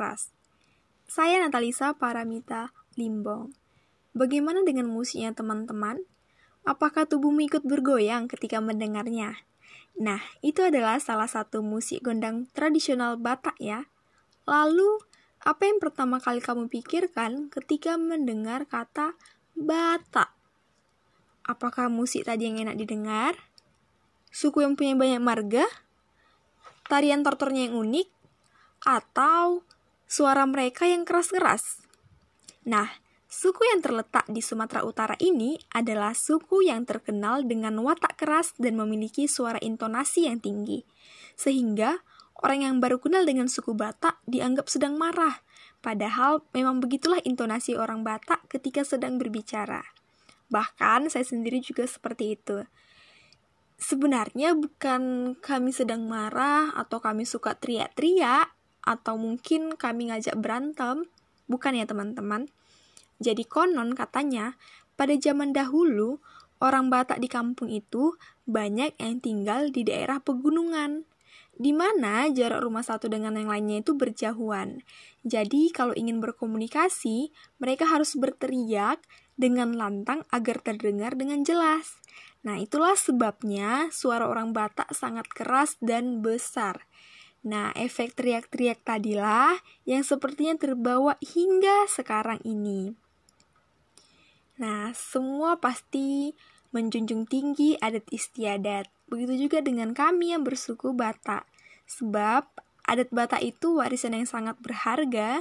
Horas. Saya Natalisa Paramita Limbong. Bagaimana dengan musiknya teman-teman? Apakah tubuhmu ikut bergoyang ketika mendengarnya? Nah, itu adalah salah satu musik gondang tradisional Batak ya. Lalu, apa yang pertama kali kamu pikirkan ketika mendengar kata Batak? Apakah musik tadi yang enak didengar? Suku yang punya banyak marga? Tarian tortornya yang unik? atau suara mereka yang keras-keras. Nah, suku yang terletak di Sumatera Utara ini adalah suku yang terkenal dengan watak keras dan memiliki suara intonasi yang tinggi. Sehingga orang yang baru kenal dengan suku Batak dianggap sedang marah, padahal memang begitulah intonasi orang Batak ketika sedang berbicara. Bahkan saya sendiri juga seperti itu sebenarnya bukan kami sedang marah atau kami suka teriak-teriak, atau mungkin kami ngajak berantem, bukan ya teman-teman. Jadi konon katanya, pada zaman dahulu, orang Batak di kampung itu banyak yang tinggal di daerah pegunungan, di mana jarak rumah satu dengan yang lainnya itu berjauhan. Jadi kalau ingin berkomunikasi, mereka harus berteriak dengan lantang agar terdengar dengan jelas. Nah, itulah sebabnya suara orang Batak sangat keras dan besar. Nah, efek teriak-teriak tadilah yang sepertinya terbawa hingga sekarang ini. Nah, semua pasti menjunjung tinggi adat istiadat. Begitu juga dengan kami yang bersuku Batak. Sebab adat Batak itu warisan yang sangat berharga.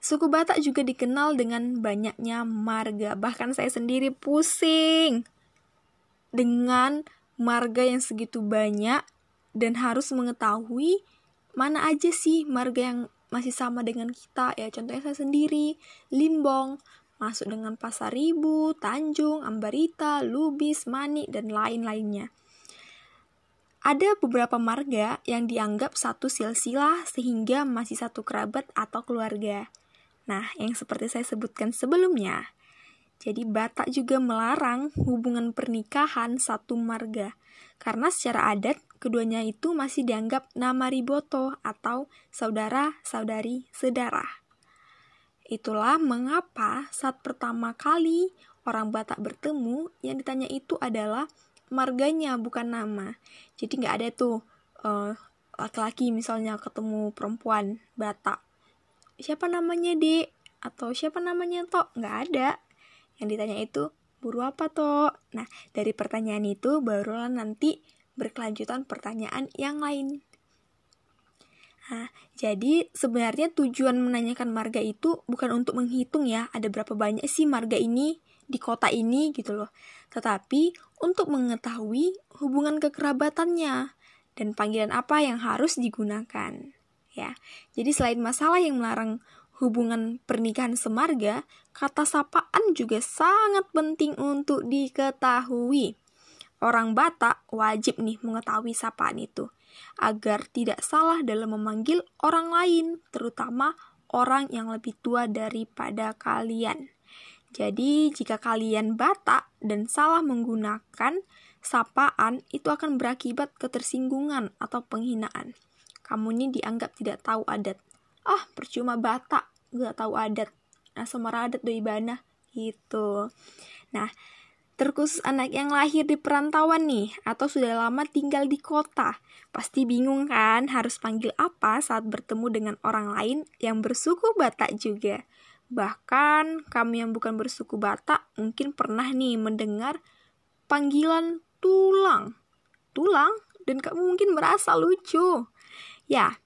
Suku Batak juga dikenal dengan banyaknya marga. Bahkan saya sendiri pusing dengan marga yang segitu banyak dan harus mengetahui mana aja sih marga yang masih sama dengan kita ya contohnya saya sendiri Limbong masuk dengan Pasar Ribu, Tanjung, Ambarita, Lubis, Mani, dan lain-lainnya. Ada beberapa marga yang dianggap satu silsilah sehingga masih satu kerabat atau keluarga. Nah, yang seperti saya sebutkan sebelumnya, jadi Batak juga melarang hubungan pernikahan satu marga, karena secara adat keduanya itu masih dianggap nama riboto atau saudara-saudari sedarah. Itulah mengapa saat pertama kali orang Batak bertemu, yang ditanya itu adalah marganya bukan nama. Jadi nggak ada tuh uh, laki-laki misalnya ketemu perempuan Batak. Siapa namanya dek? Atau siapa namanya tok? Nggak ada. Yang ditanya itu, buru apa tok? Nah, dari pertanyaan itu barulah nanti berkelanjutan pertanyaan yang lain. Nah, jadi sebenarnya tujuan menanyakan marga itu bukan untuk menghitung ya, ada berapa banyak sih marga ini di kota ini gitu loh. Tetapi untuk mengetahui hubungan kekerabatannya dan panggilan apa yang harus digunakan. Ya. Jadi selain masalah yang melarang hubungan pernikahan semarga, kata sapaan juga sangat penting untuk diketahui. Orang Batak wajib nih mengetahui sapaan itu agar tidak salah dalam memanggil orang lain, terutama orang yang lebih tua daripada kalian. Jadi, jika kalian Batak dan salah menggunakan sapaan, itu akan berakibat ketersinggungan atau penghinaan. Kamu ini dianggap tidak tahu adat. Ah, percuma Batak, gak tahu adat. Nah, semara adat doi bana, gitu. Nah, Terkhusus anak yang lahir di perantauan nih, atau sudah lama tinggal di kota. Pasti bingung kan harus panggil apa saat bertemu dengan orang lain yang bersuku Batak juga. Bahkan kami yang bukan bersuku Batak mungkin pernah nih mendengar panggilan tulang. Tulang? Dan kamu mungkin merasa lucu. Ya,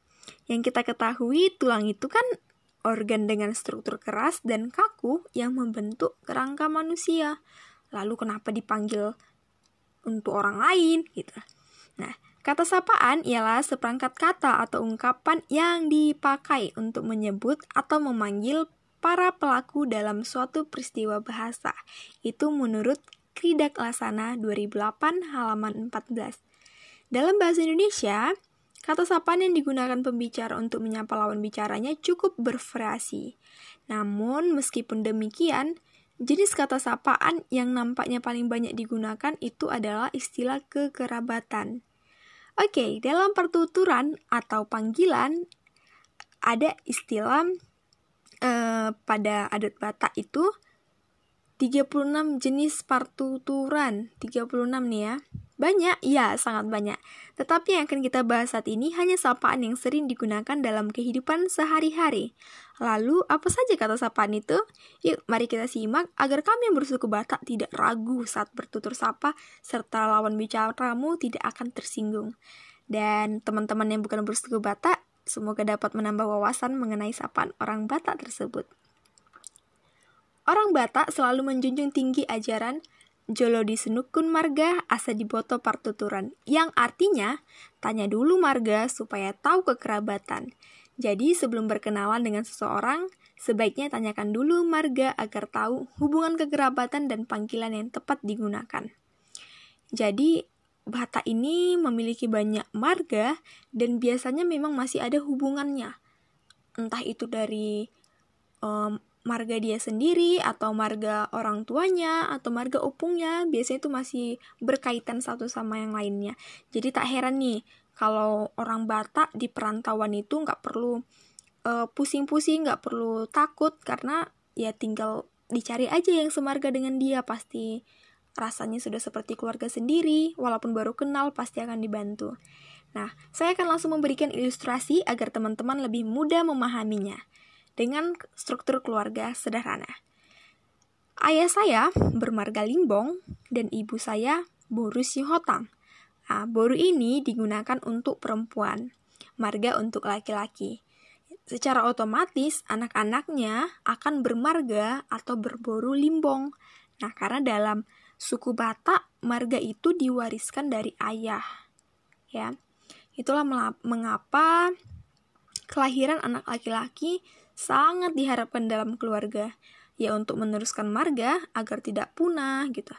yang kita ketahui tulang itu kan organ dengan struktur keras dan kaku yang membentuk kerangka manusia lalu kenapa dipanggil untuk orang lain gitu. Nah, kata sapaan ialah seperangkat kata atau ungkapan yang dipakai untuk menyebut atau memanggil para pelaku dalam suatu peristiwa bahasa. Itu menurut Kridak Lasana 2008 halaman 14. Dalam bahasa Indonesia, kata sapaan yang digunakan pembicara untuk menyapa lawan bicaranya cukup bervariasi. Namun, meskipun demikian, Jenis kata sapaan yang nampaknya paling banyak digunakan itu adalah istilah kekerabatan. Oke, dalam pertuturan atau panggilan ada istilah uh, pada adat Batak itu 36 jenis partuturan. 36 nih ya. Banyak? Ya, sangat banyak. Tetapi yang akan kita bahas saat ini hanya sapaan yang sering digunakan dalam kehidupan sehari-hari. Lalu, apa saja kata sapaan itu? Yuk, mari kita simak agar kami yang bersuku Batak tidak ragu saat bertutur sapa, serta lawan bicaramu tidak akan tersinggung. Dan teman-teman yang bukan bersuku Batak, semoga dapat menambah wawasan mengenai sapaan orang Batak tersebut. Orang Batak selalu menjunjung tinggi ajaran Jolo di senukun marga asa diboto partuturan, yang artinya tanya dulu marga supaya tahu kekerabatan. Jadi sebelum berkenalan dengan seseorang, sebaiknya tanyakan dulu marga agar tahu hubungan kekerabatan dan panggilan yang tepat digunakan. Jadi Batak ini memiliki banyak marga dan biasanya memang masih ada hubungannya. Entah itu dari um, marga dia sendiri atau marga orang tuanya atau marga opungnya biasanya itu masih berkaitan satu sama yang lainnya. Jadi tak heran nih kalau orang Batak di perantauan itu nggak perlu pusing pusing-pusing nggak perlu takut karena ya tinggal dicari aja yang semarga dengan dia. Pasti rasanya sudah seperti keluarga sendiri walaupun baru kenal pasti akan dibantu. Nah saya akan langsung memberikan ilustrasi agar teman-teman lebih mudah memahaminya dengan struktur keluarga sederhana. Ayah saya bermarga Limbong dan ibu saya Boru Sihotang. Nah, boru ini digunakan untuk perempuan, marga untuk laki-laki. Secara otomatis anak-anaknya akan bermarga atau berboru limbong. Nah, karena dalam suku Batak marga itu diwariskan dari ayah. Ya. Itulah mengapa kelahiran anak laki-laki sangat diharapkan dalam keluarga. Ya untuk meneruskan marga agar tidak punah gitu.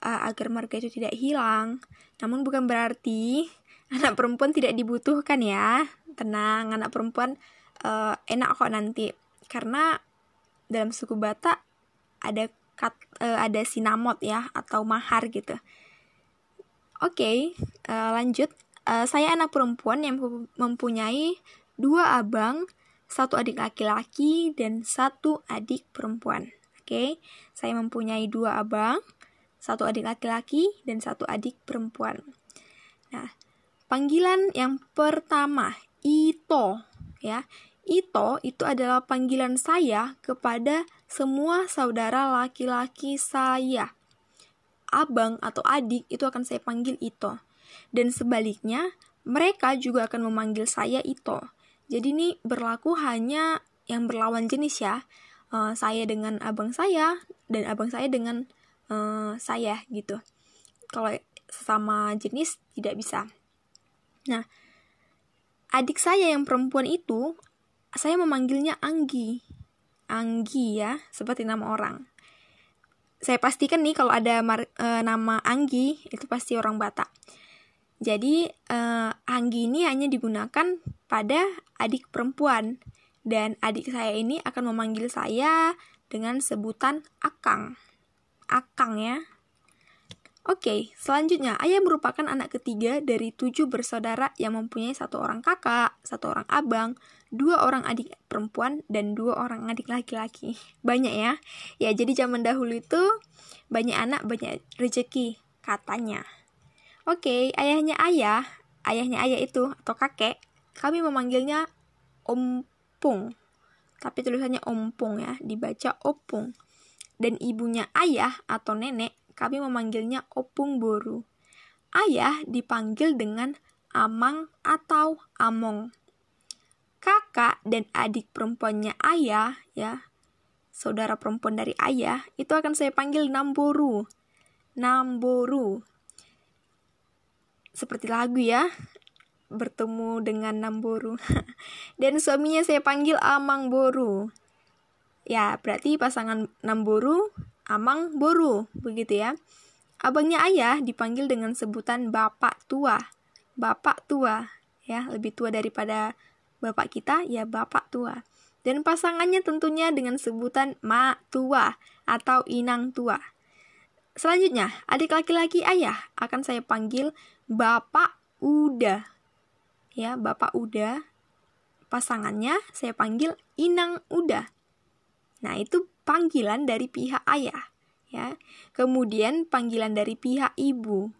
Agar marga itu tidak hilang. Namun bukan berarti anak perempuan tidak dibutuhkan ya. Tenang anak perempuan uh, enak kok nanti. Karena dalam suku Batak ada kat, uh, ada sinamot ya atau mahar gitu. Oke okay, uh, lanjut. Uh, saya anak perempuan yang mempunyai dua abang satu adik laki-laki dan satu adik perempuan. Oke, okay? saya mempunyai dua abang, satu adik laki-laki dan satu adik perempuan. Nah, panggilan yang pertama, Ito, ya. Ito itu adalah panggilan saya kepada semua saudara laki-laki saya. Abang atau adik itu akan saya panggil Ito. Dan sebaliknya, mereka juga akan memanggil saya Ito. Jadi ini berlaku hanya yang berlawan jenis ya. Uh, saya dengan abang saya dan abang saya dengan uh, saya gitu. Kalau sesama jenis tidak bisa. Nah, adik saya yang perempuan itu saya memanggilnya Anggi. Anggi ya, seperti nama orang. Saya pastikan nih kalau ada mar, e, nama Anggi itu pasti orang Batak. Jadi uh, Anggi ini hanya digunakan pada adik perempuan dan adik saya ini akan memanggil saya dengan sebutan Akang. Akang ya. Oke, selanjutnya ayah merupakan anak ketiga dari tujuh bersaudara yang mempunyai satu orang kakak, satu orang abang, dua orang adik perempuan, dan dua orang adik laki-laki. Banyak ya. Ya, jadi zaman dahulu itu banyak anak, banyak rezeki, katanya. Oke, ayahnya ayah, ayahnya ayah itu atau kakek, kami memanggilnya ompung. Tapi tulisannya ompung ya, dibaca opung. Dan ibunya ayah atau nenek, kami memanggilnya opung boru. Ayah dipanggil dengan amang atau among. Kakak dan adik perempuannya ayah, ya, saudara perempuan dari ayah, itu akan saya panggil namboru. Namboru seperti lagu ya. Bertemu dengan Namboru. Dan suaminya saya panggil Amang Boru ya berarti pasangan Namboru Amang Boru begitu ya. Abangnya ayah dipanggil dengan sebutan bapak tua. Bapak tua ya. Lebih tua daripada bapak kita ya bapak tua. Dan pasangannya tentunya dengan sebutan mak tua atau inang tua. Selanjutnya, adik laki-laki ayah akan saya panggil Bapak Uda. Ya, Bapak Uda. Pasangannya saya panggil Inang Uda. Nah, itu panggilan dari pihak ayah, ya. Kemudian panggilan dari pihak ibu.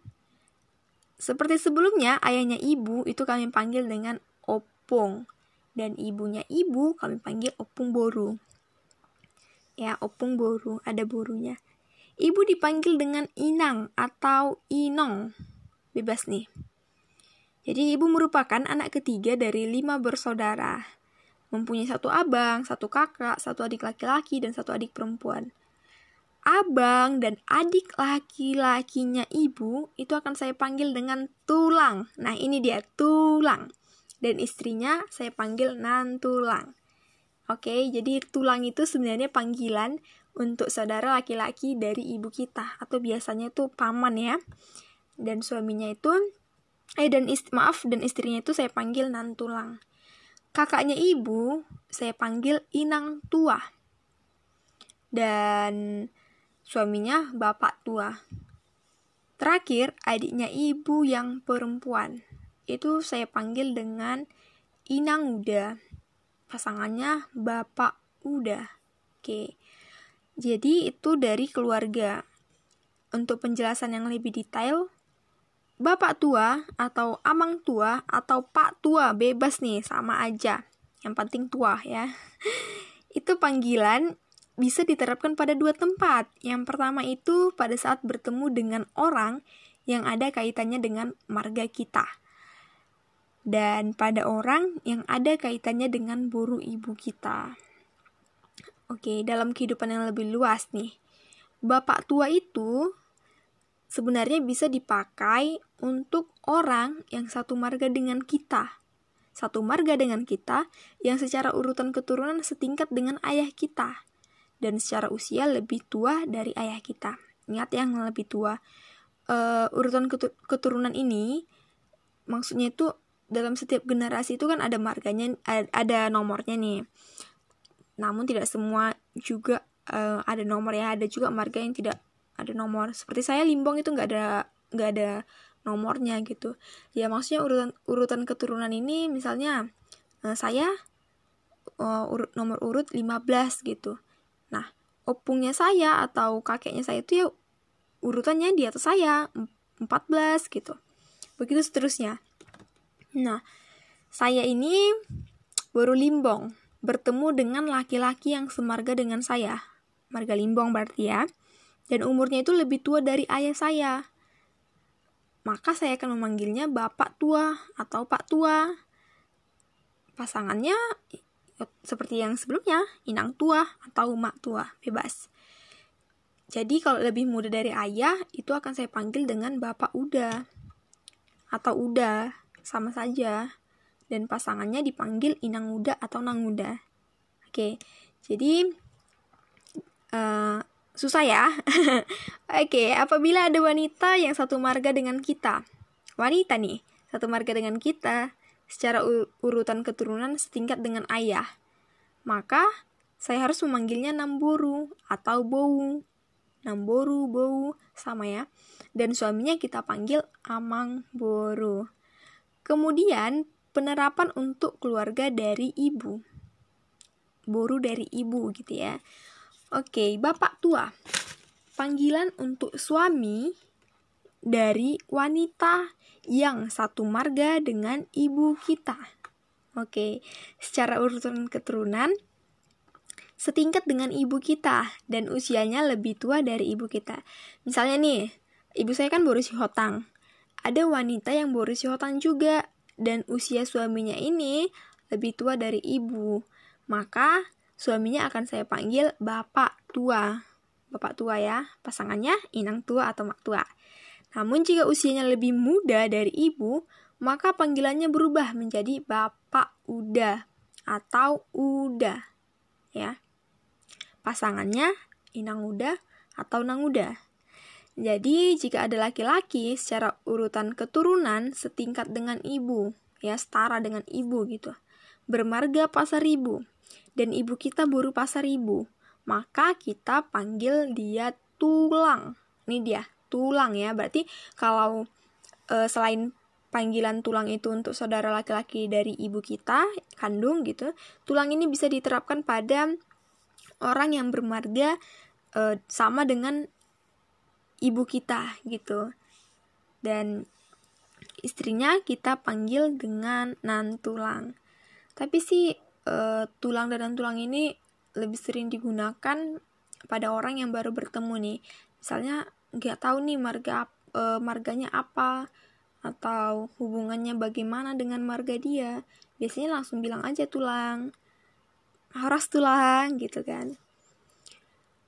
Seperti sebelumnya, ayahnya ibu itu kami panggil dengan opung dan ibunya ibu kami panggil opung boru. Ya, opung boru, ada borunya. Ibu dipanggil dengan inang atau inong. Bebas nih. Jadi ibu merupakan anak ketiga dari lima bersaudara. Mempunyai satu abang, satu kakak, satu adik laki-laki, dan satu adik perempuan. Abang dan adik laki-lakinya ibu itu akan saya panggil dengan tulang. Nah ini dia tulang. Dan istrinya saya panggil nantulang. Oke, jadi tulang itu sebenarnya panggilan untuk saudara laki-laki dari ibu kita atau biasanya itu paman ya. Dan suaminya itu eh dan ist maaf dan istrinya itu saya panggil nantulang. Kakaknya ibu saya panggil inang tua. Dan suaminya bapak tua. Terakhir adiknya ibu yang perempuan. Itu saya panggil dengan inang uda. Pasangannya bapak uda. Oke. Jadi itu dari keluarga. Untuk penjelasan yang lebih detail Bapak tua atau amang tua atau pak tua bebas nih sama aja. Yang penting tua ya. Itu panggilan bisa diterapkan pada dua tempat. Yang pertama itu pada saat bertemu dengan orang yang ada kaitannya dengan marga kita. Dan pada orang yang ada kaitannya dengan buru ibu kita. Oke, dalam kehidupan yang lebih luas nih. Bapak tua itu sebenarnya bisa dipakai untuk orang yang satu marga dengan kita. Satu marga dengan kita yang secara urutan keturunan setingkat dengan ayah kita dan secara usia lebih tua dari ayah kita. Ingat yang lebih tua. Uh, urutan keturunan ini maksudnya itu dalam setiap generasi itu kan ada marganya, ada nomornya nih. Namun tidak semua juga uh, ada nomor ya, ada juga marga yang tidak ada nomor. Seperti saya limbong itu nggak ada nggak ada nomornya gitu. Ya maksudnya urutan urutan keturunan ini misalnya uh, saya uh, urut nomor urut 15 gitu. Nah opungnya saya atau kakeknya saya itu ya urutannya di atas saya 14 gitu. Begitu seterusnya. Nah saya ini baru limbong bertemu dengan laki-laki yang semarga dengan saya. Marga limbong berarti ya dan umurnya itu lebih tua dari ayah saya. Maka saya akan memanggilnya Bapak Tua atau Pak Tua. Pasangannya seperti yang sebelumnya, Inang Tua atau Mak Tua, bebas. Jadi kalau lebih muda dari ayah, itu akan saya panggil dengan Bapak Uda atau Uda, sama saja. Dan pasangannya dipanggil Inang Uda atau Nang Uda. Oke, jadi uh, Susah ya? Oke, apabila ada wanita yang satu marga dengan kita. Wanita nih, satu marga dengan kita, secara urutan keturunan setingkat dengan ayah. Maka, saya harus memanggilnya Namboru atau Bowu. Namboru, Bowu, sama ya. Dan suaminya kita panggil Amang Boru. Kemudian, penerapan untuk keluarga dari ibu. Boru dari ibu gitu ya. Oke, bapak tua. Panggilan untuk suami dari wanita yang satu marga dengan ibu kita. Oke, secara urutan keturunan setingkat dengan ibu kita dan usianya lebih tua dari ibu kita. Misalnya nih, ibu saya kan baru si hotang. Ada wanita yang baru si hotang juga dan usia suaminya ini lebih tua dari ibu. Maka Suaminya akan saya panggil bapak tua. Bapak tua ya, pasangannya inang tua atau mak tua. Namun jika usianya lebih muda dari ibu, maka panggilannya berubah menjadi bapak uda atau uda. Ya. Pasangannya inang uda atau nang uda. Jadi, jika ada laki-laki secara urutan keturunan setingkat dengan ibu, ya setara dengan ibu gitu, bermarga pasar ibu, dan ibu kita buru pasar ibu, maka kita panggil dia tulang. Ini dia, tulang ya. Berarti kalau e, selain panggilan tulang itu untuk saudara laki-laki dari ibu kita kandung gitu tulang ini bisa diterapkan pada orang yang bermarga e, sama dengan ibu kita gitu dan istrinya kita panggil dengan nan tulang tapi sih e, tulang dan tulang ini lebih sering digunakan pada orang yang baru bertemu nih. Misalnya nggak tahu nih marga e, marganya apa atau hubungannya bagaimana dengan marga dia. Biasanya langsung bilang aja tulang harus tulang gitu kan.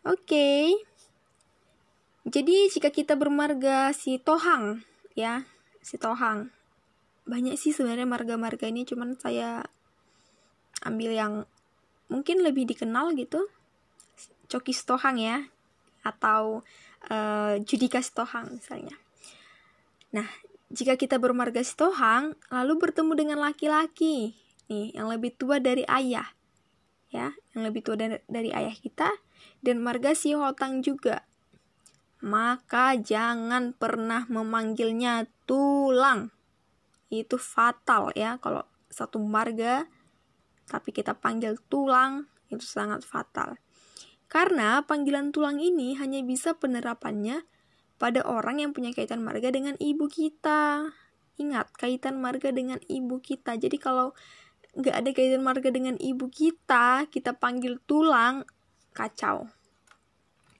Oke. Okay. jadi jika kita bermarga si tohang ya si tohang. Banyak sih sebenarnya marga-marga ini cuman saya ambil yang mungkin lebih dikenal gitu Coki Stohang ya atau uh, Judika Stohang misalnya. Nah, jika kita bermarga Sitohang, lalu bertemu dengan laki-laki, nih, yang lebih tua dari ayah, ya, yang lebih tua dari, dari ayah kita, dan marga Sihotang juga, maka jangan pernah memanggilnya tulang. Itu fatal ya, kalau satu marga, tapi kita panggil tulang, itu sangat fatal. Karena panggilan tulang ini hanya bisa penerapannya pada orang yang punya kaitan marga dengan ibu kita. Ingat, kaitan marga dengan ibu kita. Jadi kalau nggak ada kaitan marga dengan ibu kita, kita panggil tulang, kacau.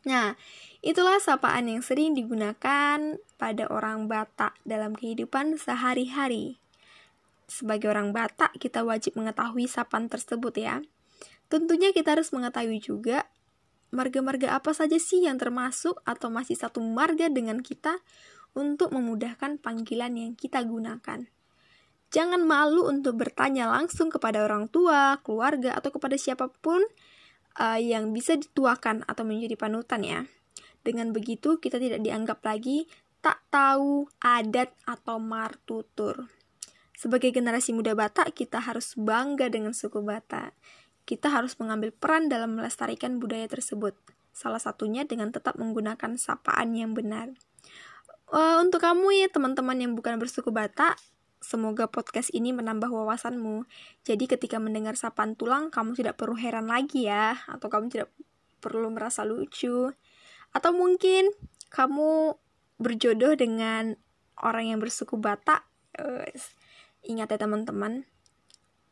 Nah, itulah sapaan yang sering digunakan pada orang Batak dalam kehidupan sehari-hari. Sebagai orang Batak, kita wajib mengetahui sapaan tersebut ya. Tentunya kita harus mengetahui juga marga-marga apa saja sih yang termasuk atau masih satu marga dengan kita untuk memudahkan panggilan yang kita gunakan. Jangan malu untuk bertanya langsung kepada orang tua, keluarga, atau kepada siapa pun uh, yang bisa dituakan atau menjadi panutan ya. Dengan begitu kita tidak dianggap lagi tak tahu adat atau martutur. Sebagai generasi muda Batak, kita harus bangga dengan suku Batak kita harus mengambil peran dalam melestarikan budaya tersebut. Salah satunya dengan tetap menggunakan sapaan yang benar. Uh, untuk kamu ya teman-teman yang bukan bersuku Batak, semoga podcast ini menambah wawasanmu. Jadi ketika mendengar sapaan tulang, kamu tidak perlu heran lagi ya, atau kamu tidak perlu merasa lucu. Atau mungkin kamu berjodoh dengan orang yang bersuku Batak. Uh, ingat ya teman-teman,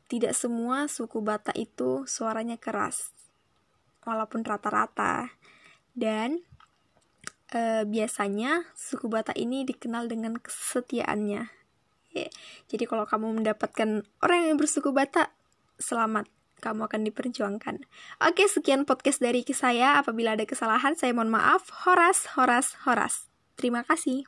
tidak semua suku Batak itu suaranya keras, walaupun rata-rata. Dan e, biasanya suku Batak ini dikenal dengan kesetiaannya. Jadi kalau kamu mendapatkan orang yang bersuku Batak, selamat, kamu akan diperjuangkan. Oke, sekian podcast dari saya. Apabila ada kesalahan, saya mohon maaf. Horas, horas, horas. Terima kasih.